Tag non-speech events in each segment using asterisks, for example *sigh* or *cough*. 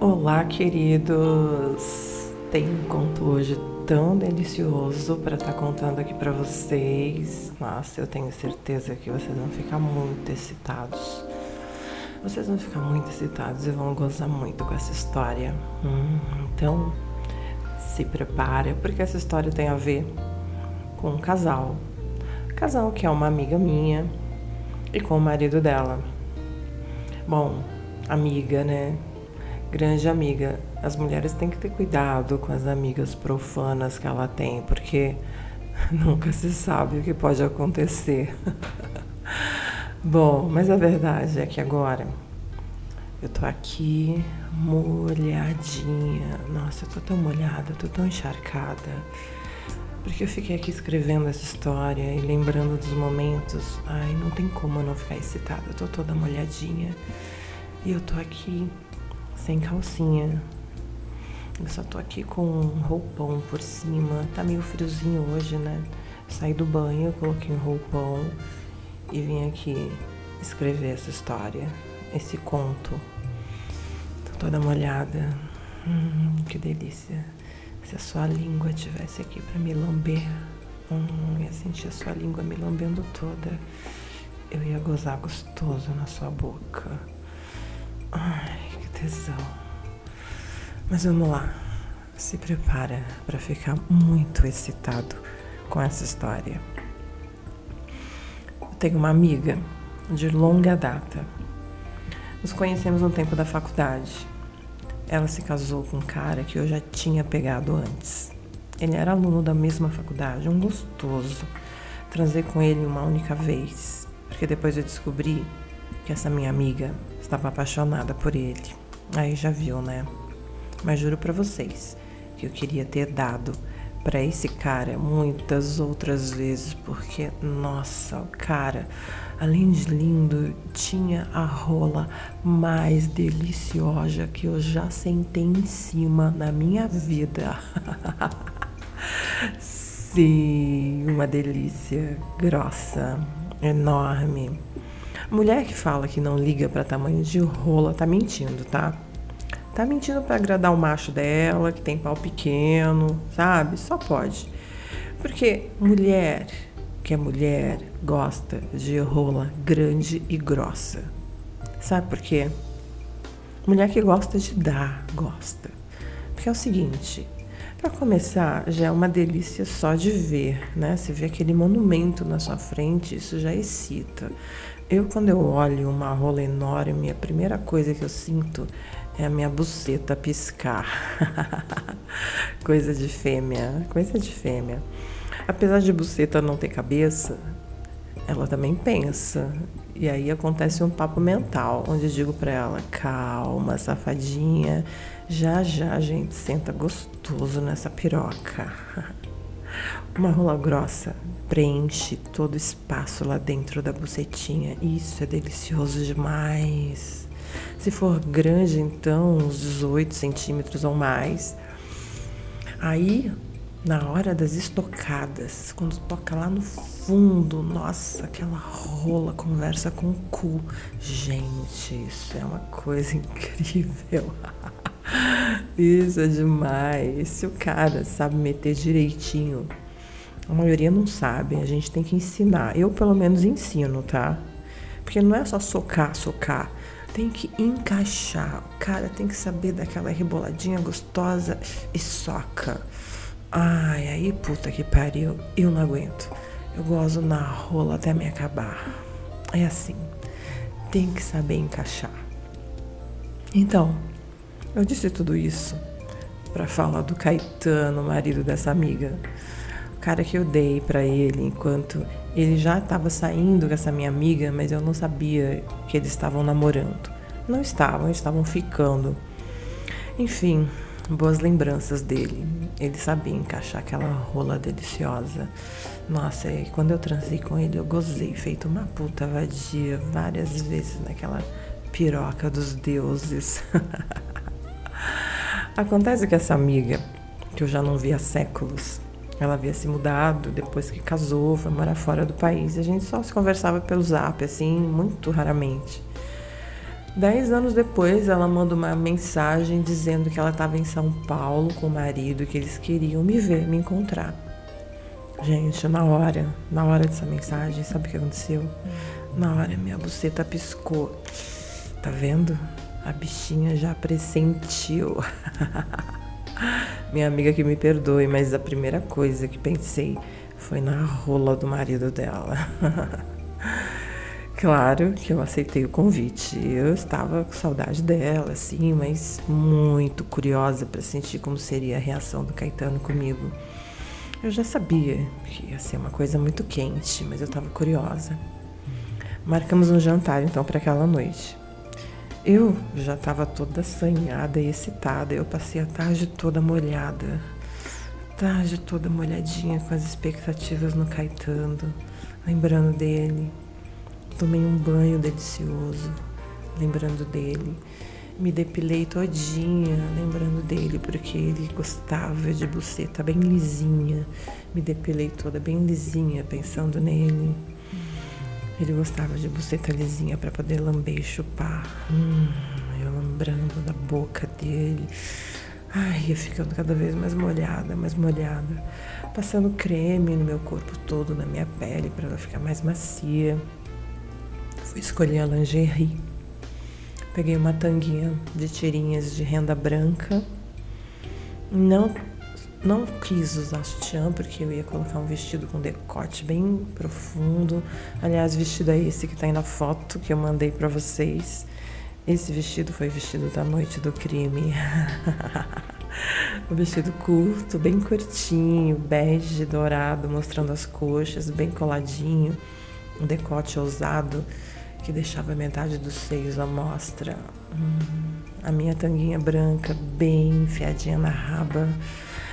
Olá, queridos! Tem um conto hoje tão delicioso para estar tá contando aqui para vocês. Nossa, eu tenho certeza que vocês vão ficar muito excitados. Vocês vão ficar muito excitados e vão gozar muito com essa história. Hum, então, se prepare, porque essa história tem a ver com um casal. Casal que é uma amiga minha e com o marido dela. Bom, amiga, né? Grande amiga. As mulheres têm que ter cuidado com as amigas profanas que ela tem, porque *laughs* nunca se sabe o que pode acontecer. *laughs* Bom, mas a verdade é que agora eu tô aqui molhadinha. Nossa, eu tô tão molhada, tô tão encharcada. Porque eu fiquei aqui escrevendo essa história e lembrando dos momentos. Ai, não tem como eu não ficar excitada. Eu tô toda molhadinha. E eu tô aqui sem calcinha. Eu só tô aqui com um roupão por cima. Tá meio friozinho hoje, né? Saí do banho, coloquei um roupão e vim aqui escrever essa história, esse conto. Tô toda molhada. Hum, que delícia. Se a sua língua tivesse aqui para me lamber, hum, ia sentir a sua língua me lambendo toda. Eu ia gozar gostoso na sua boca. Ai, tesão. Mas vamos lá. Se prepara para ficar muito excitado com essa história. Eu tenho uma amiga de longa data. Nos conhecemos no tempo da faculdade. Ela se casou com um cara que eu já tinha pegado antes. Ele era aluno da mesma faculdade, um gostoso. Transei com ele uma única vez, porque depois eu descobri que essa minha amiga estava apaixonada por ele. Aí já viu, né? Mas juro para vocês que eu queria ter dado para esse cara muitas outras vezes, porque nossa, o cara, além de lindo, tinha a rola mais deliciosa que eu já sentei em cima na minha vida. *laughs* Sim, uma delícia grossa, enorme. Mulher que fala que não liga para tamanho de rola tá mentindo, tá? Tá mentindo para agradar o macho dela, que tem pau pequeno, sabe? Só pode. Porque mulher que é mulher gosta de rola grande e grossa. Sabe por quê? Mulher que gosta de dar, gosta. Porque é o seguinte, para começar, já é uma delícia só de ver, né? Você vê aquele monumento na sua frente, isso já excita. Eu, quando eu olho uma rola enorme, a primeira coisa que eu sinto é a minha buceta piscar. *laughs* coisa de fêmea, coisa de fêmea. Apesar de buceta não ter cabeça, ela também pensa. E aí acontece um papo mental, onde eu digo para ela: calma, safadinha, já já a gente senta gostoso nessa piroca. *laughs* Uma rola grossa preenche todo o espaço lá dentro da bucetinha. Isso é delicioso demais. Se for grande, então, uns 18 centímetros ou mais. Aí, na hora das estocadas, quando toca lá no fundo, nossa, aquela rola conversa com o cu. Gente, isso é uma coisa *laughs* incrível. Isso é demais. Se o cara sabe meter direitinho a maioria não sabe, a gente tem que ensinar. Eu, pelo menos, ensino, tá? Porque não é só socar, socar. Tem que encaixar. O cara tem que saber daquela reboladinha gostosa e soca. Ai, aí, puta que pariu, eu não aguento. Eu gozo na rola até me acabar. É assim. Tem que saber encaixar. Então, eu disse tudo isso para falar do Caetano, marido dessa amiga cara que eu dei para ele enquanto ele já estava saindo com essa minha amiga, mas eu não sabia que eles estavam namorando. Não estavam, estavam ficando. Enfim, boas lembranças dele. Ele sabia encaixar aquela rola deliciosa. Nossa, e quando eu transei com ele, eu gozei, feito uma puta vadia várias vezes naquela piroca dos deuses. *laughs* Acontece que essa amiga, que eu já não vi há séculos, ela havia se mudado depois que casou, foi morar fora do país. A gente só se conversava pelo zap, assim, muito raramente. Dez anos depois, ela manda uma mensagem dizendo que ela estava em São Paulo com o marido e que eles queriam me ver, me encontrar. Gente, na hora, na hora dessa mensagem, sabe o que aconteceu? Na hora minha buceta piscou. Tá vendo? A bichinha já pressentiu. *laughs* minha amiga que me perdoe, mas a primeira coisa que pensei foi na rola do marido dela. *laughs* Claro que eu aceitei o convite. Eu estava com saudade dela, assim, mas muito curiosa para sentir como seria a reação do Caetano comigo. Eu já sabia que ia ser uma coisa muito quente, mas eu estava curiosa. Marcamos um jantar então para aquela noite. Eu já estava toda assanhada e excitada. Eu passei a tarde toda molhada. Tarde toda molhadinha com as expectativas no Caetano, lembrando dele Tomei um banho delicioso, lembrando dele. Me depilei todinha, lembrando dele, porque ele gostava de buceta bem lisinha. Me depilei toda bem lisinha, pensando nele. Ele gostava de buceta lisinha para poder lamber e chupar. Hum, eu lembrando da boca dele. Ai, ia ficando cada vez mais molhada, mais molhada. Passando creme no meu corpo todo, na minha pele, para ela ficar mais macia. Fui escolher a lingerie. Peguei uma tanguinha de tirinhas de renda branca. Não, não quis usar sutiã porque eu ia colocar um vestido com decote bem profundo. Aliás, vestido é esse que tá aí na foto que eu mandei para vocês. Esse vestido foi vestido da noite do crime. *laughs* um vestido curto, bem curtinho, bege, dourado, mostrando as coxas, bem coladinho, um decote ousado que deixava metade dos seios à mostra. Hum, a minha tanguinha branca, bem enfiadinha na raba,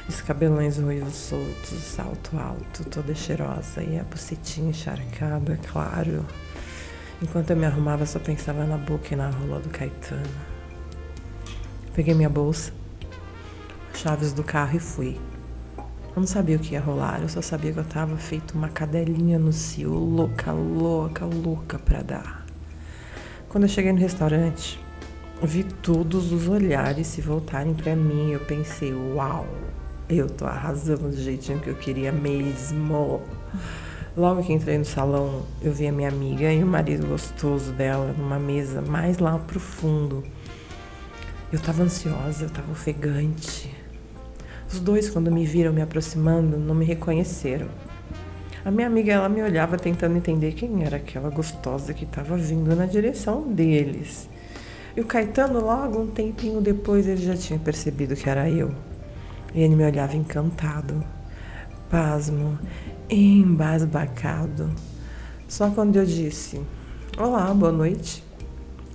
os cabelões ruivos soltos, salto alto, toda cheirosa e a bucetinha encharcada, claro. Enquanto eu me arrumava, só pensava na boca e na rola do Caetano. Peguei minha bolsa, chaves do carro e fui. Eu não sabia o que ia rolar, eu só sabia que eu tava feito uma cadelinha no cio, louca, louca, louca pra dar. Quando eu cheguei no restaurante, vi todos os olhares se voltarem para mim. Eu pensei, uau, eu tô arrasando do jeitinho que eu queria mesmo. Logo que entrei no salão, eu vi a minha amiga e o marido gostoso dela numa mesa mais lá pro fundo. Eu tava ansiosa, eu tava ofegante. Os dois, quando me viram me aproximando, não me reconheceram. A minha amiga, ela me olhava tentando entender quem era aquela gostosa que estava vindo na direção deles. E o Caetano, logo um tempinho depois, ele já tinha percebido que era eu. E ele me olhava encantado, pasmo, embasbacado. Só quando eu disse: Olá, boa noite.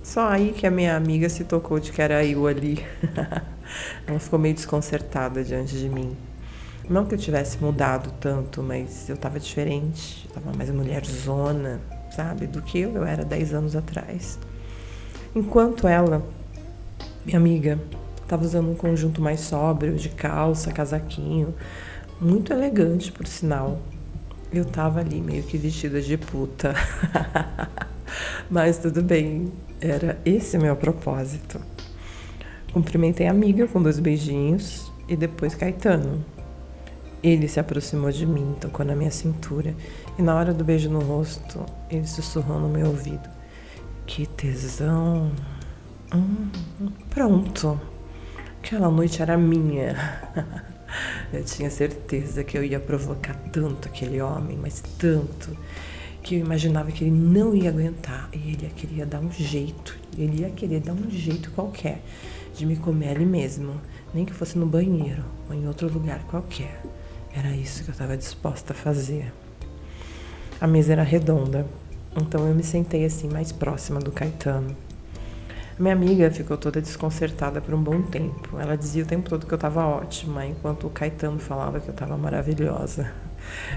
Só aí que a minha amiga se tocou de que era eu ali. *laughs* Ela ficou meio desconcertada diante de mim. Não que eu tivesse mudado tanto, mas eu tava diferente. Eu tava mais mulher zona, sabe? Do que eu, eu era 10 anos atrás. Enquanto ela, minha amiga, tava usando um conjunto mais sóbrio, de calça, casaquinho, muito elegante, por sinal. Eu tava ali meio que vestida de puta. *laughs* Mas tudo bem, era esse meu propósito. Cumprimentei a amiga com dois beijinhos e depois Caetano. Ele se aproximou de mim, tocou na minha cintura e na hora do beijo no rosto, ele sussurrou no meu ouvido: Que tesão! Hum, pronto. Aquela noite era minha. *laughs* eu tinha certeza que eu ia provocar tanto aquele homem, mas tanto que eu imaginava que ele não ia aguentar e ele ia querer dar um jeito, ele ia querer dar um jeito qualquer de me comer ali mesmo, nem que fosse no banheiro ou em outro lugar qualquer. Era isso que eu estava disposta a fazer. A mesa era redonda, então eu me sentei assim mais próxima do Caetano. Minha amiga ficou toda desconcertada por um bom tempo. Ela dizia o tempo todo que eu estava ótima, enquanto o Caetano falava que eu estava maravilhosa.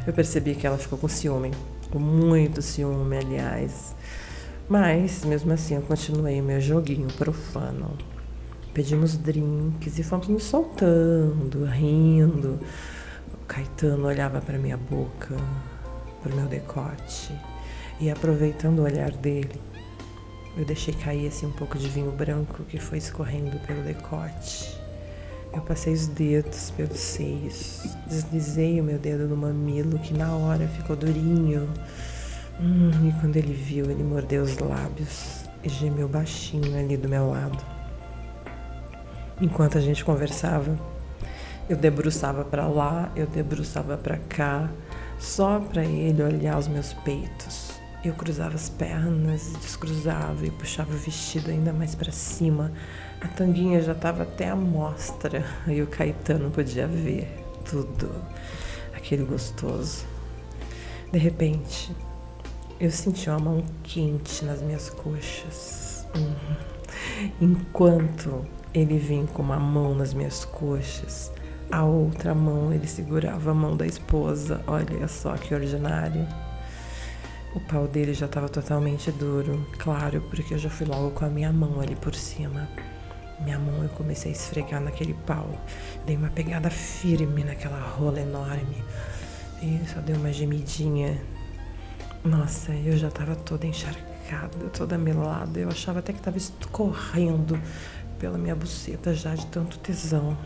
Eu percebi que ela ficou com ciúme, com muito ciúme, aliás. Mas, mesmo assim, eu continuei meu joguinho profano. Pedimos drinks e fomos nos soltando, rindo. O Caetano olhava para minha boca, para o meu decote, e aproveitando o olhar dele, Eu deixei cair assim um pouco de vinho branco que foi escorrendo pelo decote. Eu passei os dedos pelos seios, deslizei o meu dedo no mamilo que na hora ficou durinho. Hum, e quando ele viu, ele mordeu os lábios e gemeu baixinho ali do meu lado. Enquanto a gente conversava, eu debruçava para lá, eu debruçava para cá, só para ele olhar os meus peitos. Eu cruzava as pernas, descruzava e puxava o vestido ainda mais para cima. A tanguinha já estava até à mostra *laughs* e o Caetano podia ver tudo, aquele gostoso. De repente, eu senti uma mão quente nas minhas coxas. Uhum. Enquanto ele vinha com uma mão nas minhas coxas, a outra mão ele segurava a mão da esposa. Olha só que ordinário. O pau dele já estava totalmente duro, claro, porque eu já fui logo com a minha mão ali por cima. Minha mão eu comecei a esfregar naquele pau. Dei uma pegada firme naquela rola enorme. E só dei uma gemidinha. Nossa, eu já estava toda encharcada, toda melada. Eu achava até que estava escorrendo pela minha buceta já de tanto tesão.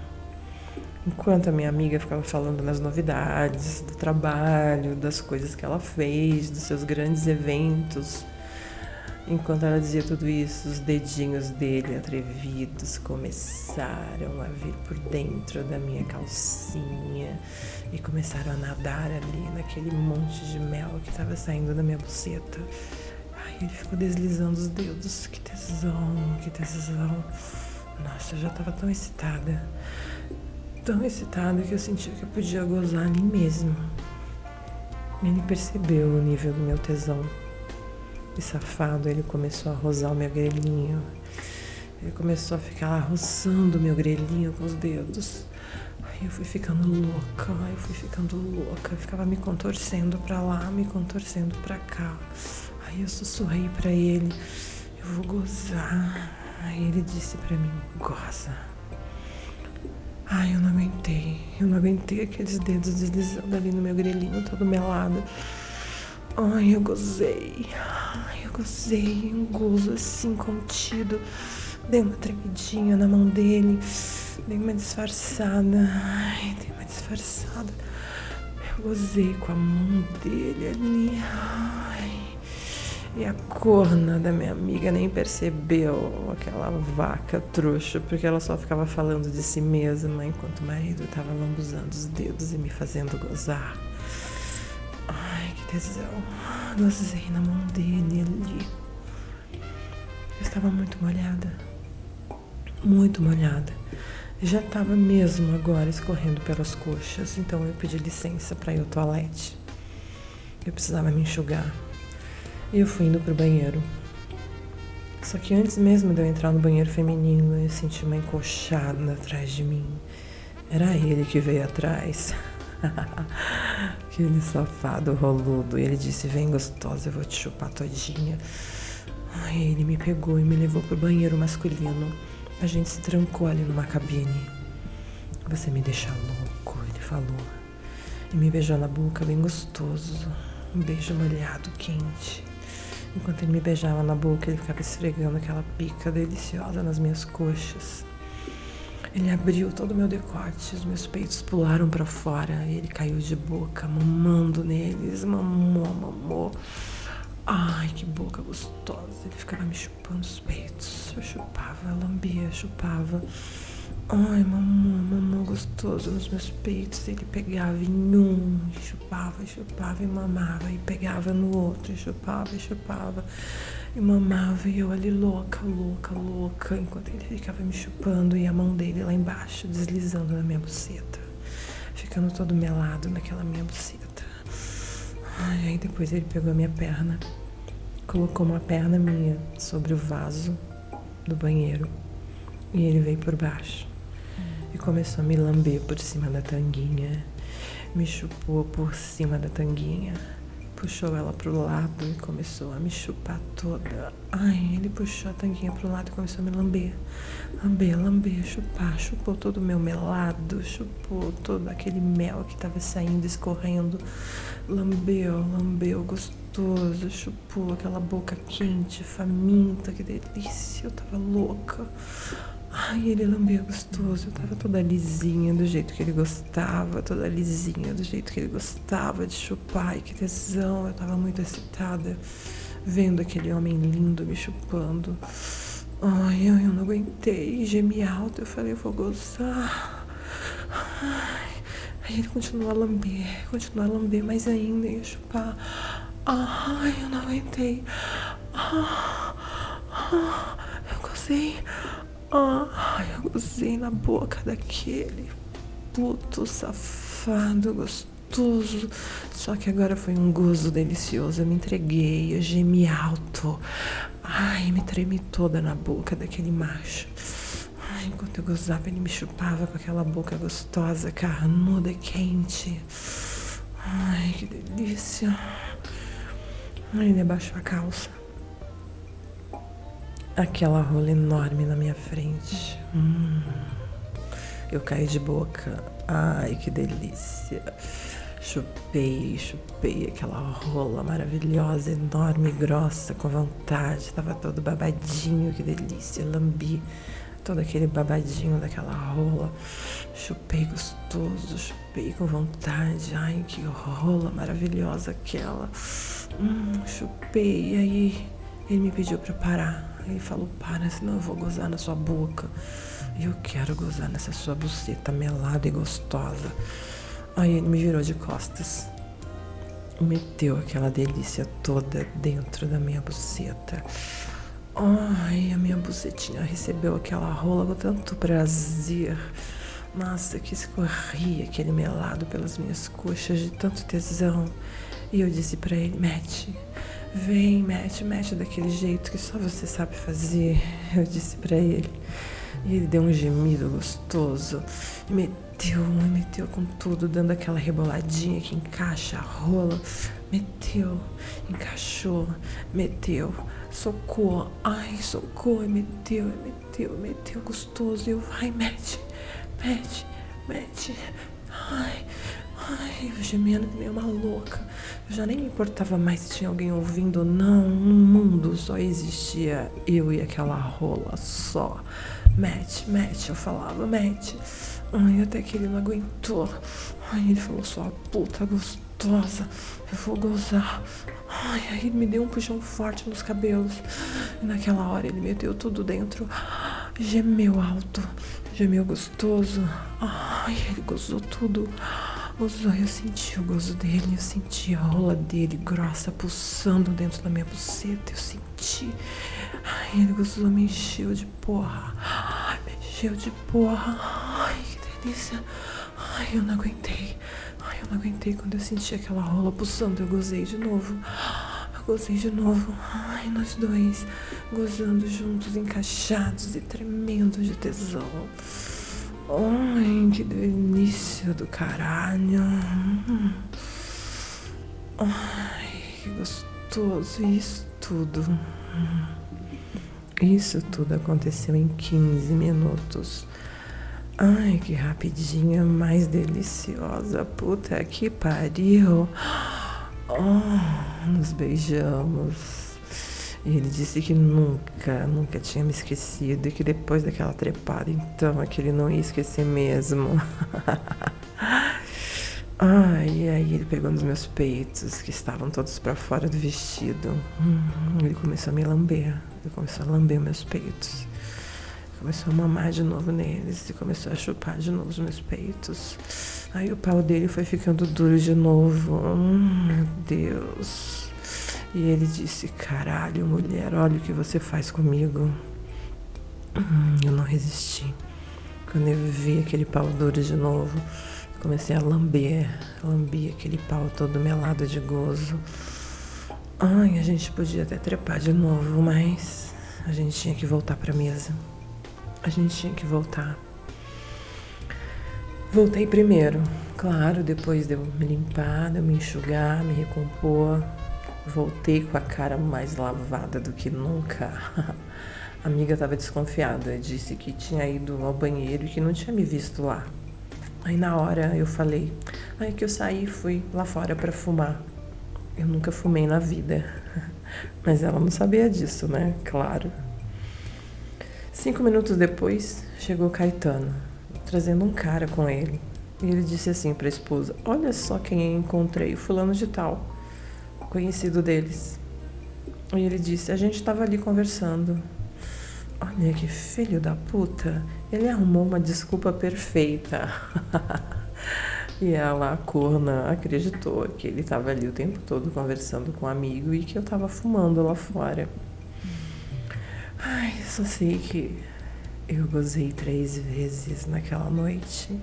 Enquanto a minha amiga ficava falando nas novidades do trabalho, das coisas que ela fez, dos seus grandes eventos, enquanto ela dizia tudo isso, os dedinhos dele atrevidos começaram a vir por dentro da minha calcinha e começaram a nadar ali naquele monte de mel que estava saindo da minha buceta. Ai, ele ficou deslizando os dedos. Que tesão, que tesão. Nossa, eu já estava tão excitada tão excitada que eu sentia que eu podia gozar ali mesmo. Ele percebeu o nível do meu tesão. E safado, ele começou a rosar o meu grelhinho. Ele começou a ficar roçando o meu grelhinho com os dedos. Aí eu fui ficando louca, eu fui ficando louca. Eu ficava me contorcendo para lá, me contorcendo para cá. Aí eu sussurrei para ele: Eu vou gozar. Aí ele disse para mim: Goza. Ai, eu não aguentei. Eu não aguentei aqueles dedos deslizando ali no meu grelhinho todo melado. Ai, eu gozei. Ai, eu gozei. Um gozo assim contido. Dei uma tremidinha na mão dele. Dei uma disfarçada. Ai, dei uma disfarçada. Eu gozei com a mão dele ali. Ai. E a corna da minha amiga nem percebeu aquela vaca trouxa, porque ela só ficava falando de si mesma enquanto o marido estava lambuzando os dedos e me fazendo gozar. Ai, que tesão. Gozei na mão dele ali. Eu estava muito molhada. Muito molhada. Já estava mesmo agora escorrendo pelas coxas, então eu pedi licença para ir ao toalete. Eu precisava me enxugar. E eu fui indo pro banheiro. Só que antes mesmo de eu entrar no banheiro feminino, eu senti uma encoxada atrás de mim. Era ele que veio atrás. *laughs* Aquele safado roludo. E ele disse: Vem gostosa, eu vou te chupar todinha. Ele me pegou e me levou pro banheiro masculino. A gente se trancou ali numa cabine. Você me deixa louco, ele falou. E me beijou na boca, bem gostoso. Um beijo molhado, quente. Enquanto ele me beijava na boca, ele ficava esfregando aquela pica deliciosa nas minhas coxas. Ele abriu todo o meu decote, os meus peitos pularam para fora e ele caiu de boca, mamando neles, mamou, mamou. Ai, que boca gostosa. Ele ficava me chupando os peitos. Eu chupava, lambia, chupava. Ai, mamão, mamão gostoso nos meus peitos. Ele pegava em um, e chupava, chupava, e mamava, e pegava no outro, e chupava, e chupava, e mamava, e eu ali louca, louca, louca, enquanto ele ficava me chupando, e a mão dele lá embaixo, deslizando na minha buceta, ficando todo melado naquela minha buceta. Ai, aí depois ele pegou a minha perna, colocou uma perna minha sobre o vaso do banheiro, e ele veio por baixo e começou a me lamber por cima da tanguinha. Me chupou por cima da tanguinha, puxou ela pro lado e começou a me chupar toda. Ai, ele puxou a tanguinha pro lado e começou a me lamber. Lamber, lamber, chupar. Chupou todo o meu melado, chupou todo aquele mel que tava saindo, escorrendo. Lambeu, lambeu, gostoso, chupou aquela boca quente, faminta, que delícia. Eu tava louca. Ai, ele lambia gostoso. Eu tava toda lisinha do jeito que ele gostava, toda lisinha do jeito que ele gostava de chupar. Ai, que tesão. Eu tava muito excitada vendo aquele homem lindo me chupando. Ai, eu, eu não aguentei. Gemi alto. Eu falei, eu vou gozar. Ai. Aí ele continuou a lamber, continuou a lamber mais ainda e a chupar. Ai, eu não aguentei. Ah, ah, eu gozei. Ai, eu gozei na boca daquele puto safado gostoso. Só que agora foi um gozo delicioso. Eu me entreguei, eu gemi alto. Ai, me tremi toda na boca daquele macho. Ai, enquanto eu gozava, ele me chupava com aquela boca gostosa, carnuda e quente. Ai, que delícia. Aí ele abaixou a calça aquela rola enorme na minha frente. Hum. Eu caí de boca. Ai, que delícia. Chupei, chupei aquela rola maravilhosa, enorme, grossa, com vontade. Tava todo babadinho, que delícia. Lambi todo aquele babadinho daquela rola. Chupei gostoso, chupei com vontade. Ai, que rola maravilhosa aquela. Hum, chupei. E aí ele me pediu para parar. Ele falou: Para, senão eu vou gozar na sua boca. Eu quero gozar nessa sua buceta melada e gostosa. Aí ele me virou de costas. Meteu aquela delícia toda dentro da minha buceta. Ai, a minha bucetinha recebeu aquela rola com tanto prazer. Nossa, que escorria aquele melado pelas minhas coxas de tanto tesão. E eu disse para ele: Mete, Vem, mete, mete daquele jeito que só você sabe fazer. Eu disse para ele. E ele deu um gemido gostoso. E meteu, meteu com tudo, dando aquela reboladinha que encaixa a rola. Meteu, encaixou, meteu, socou. Ai, socou, e meteu, e meteu, meteu gostoso. E eu, vai, mete, mete, mete. Ai, Ai, eu gemendo que nem uma louca. Eu já nem me importava mais se tinha alguém ouvindo ou não. No mundo só existia eu e aquela rola só. Mete, mete, eu falava, mete. Ai, até que ele não aguentou. Ai, ele falou, sua puta gostosa, eu vou gozar. Ai, aí ele me deu um puxão forte nos cabelos. E naquela hora ele meteu tudo dentro. Gemeu alto, gemeu gostoso. Ai, ele gozou tudo. Gozou, eu senti o gozo dele, eu senti a rola dele grossa pulsando dentro da minha buceta, eu senti. Ai, ele gozou, me encheu de porra. Ai, me encheu de porra. Ai, que delícia. Ai, eu não aguentei. Ai, eu não aguentei quando eu senti aquela rola pulsando, eu gozei de novo. Eu gozei de novo. Ai, nós dois gozando juntos, encaixados e tremendo de tesão. Ai, que delícia do caralho. Ai, que gostoso. Isso tudo. Isso tudo aconteceu em 15 minutos. Ai, que rapidinha, mais deliciosa. Puta que pariu. Oh, nos beijamos. Ele disse que nunca, nunca tinha me esquecido e que depois daquela trepada, então, é que ele não ia esquecer mesmo. *laughs* Ai, e aí ele pegou nos meus peitos, que estavam todos para fora do vestido. Hum, ele começou a me lamber. Ele começou a lamber meus peitos. Começou a mamar de novo neles e começou a chupar de novo os meus peitos. Aí o pau dele foi ficando duro de novo. Hum, meu Deus. E ele disse: Caralho, mulher, olha o que você faz comigo. Hum, eu não resisti. Quando eu vi aquele pau duro de novo, comecei a lamber, lamber aquele pau todo melado de gozo. Ai, a gente podia até trepar de novo, mas a gente tinha que voltar pra mesa. A gente tinha que voltar. Voltei primeiro, claro, depois de eu me limpar, de eu me enxugar, me recompor. Voltei com a cara mais lavada do que nunca. *laughs* A amiga estava desconfiada, disse que tinha ido ao banheiro e que não tinha me visto lá. Aí na hora eu falei, aí que eu saí fui lá fora para fumar. Eu nunca fumei na vida. *laughs* Mas ela não sabia disso, né? Claro. Cinco minutos depois, chegou Caetano, trazendo um cara com ele. E ele disse assim para a esposa: Olha só quem encontrei, fulano de tal, conhecido deles. E ele disse: A gente estava ali conversando. Olha que filho da puta. Ele arrumou uma desculpa perfeita. *laughs* e ela, a corna, acreditou que ele estava ali o tempo todo conversando com um amigo e que eu estava fumando lá fora. Ai, só sei que eu gozei três vezes naquela noite.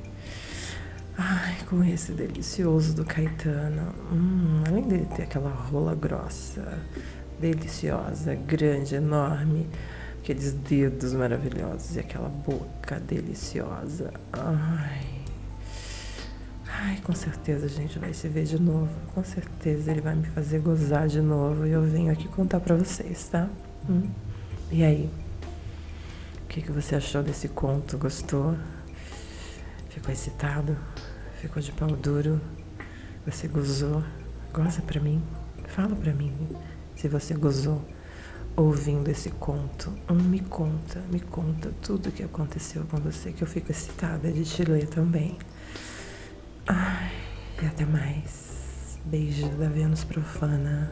Ai, com esse delicioso do Caetano. Hum, além dele ter aquela rola grossa, deliciosa, grande, enorme, aqueles dedos maravilhosos e aquela boca deliciosa. Ai. Ai, com certeza a gente vai se ver de novo. Com certeza ele vai me fazer gozar de novo e eu venho aqui contar pra vocês, tá? Hum? E aí? O que, que você achou desse conto? Gostou? Ficou excitado? Ficou de pau duro? Você gozou? Goza pra mim? Fala pra mim se você gozou ouvindo esse conto. Um, me conta, me conta tudo que aconteceu com você, que eu fico excitada de te ler também. Ai, e até mais. Beijo da Vênus Profana.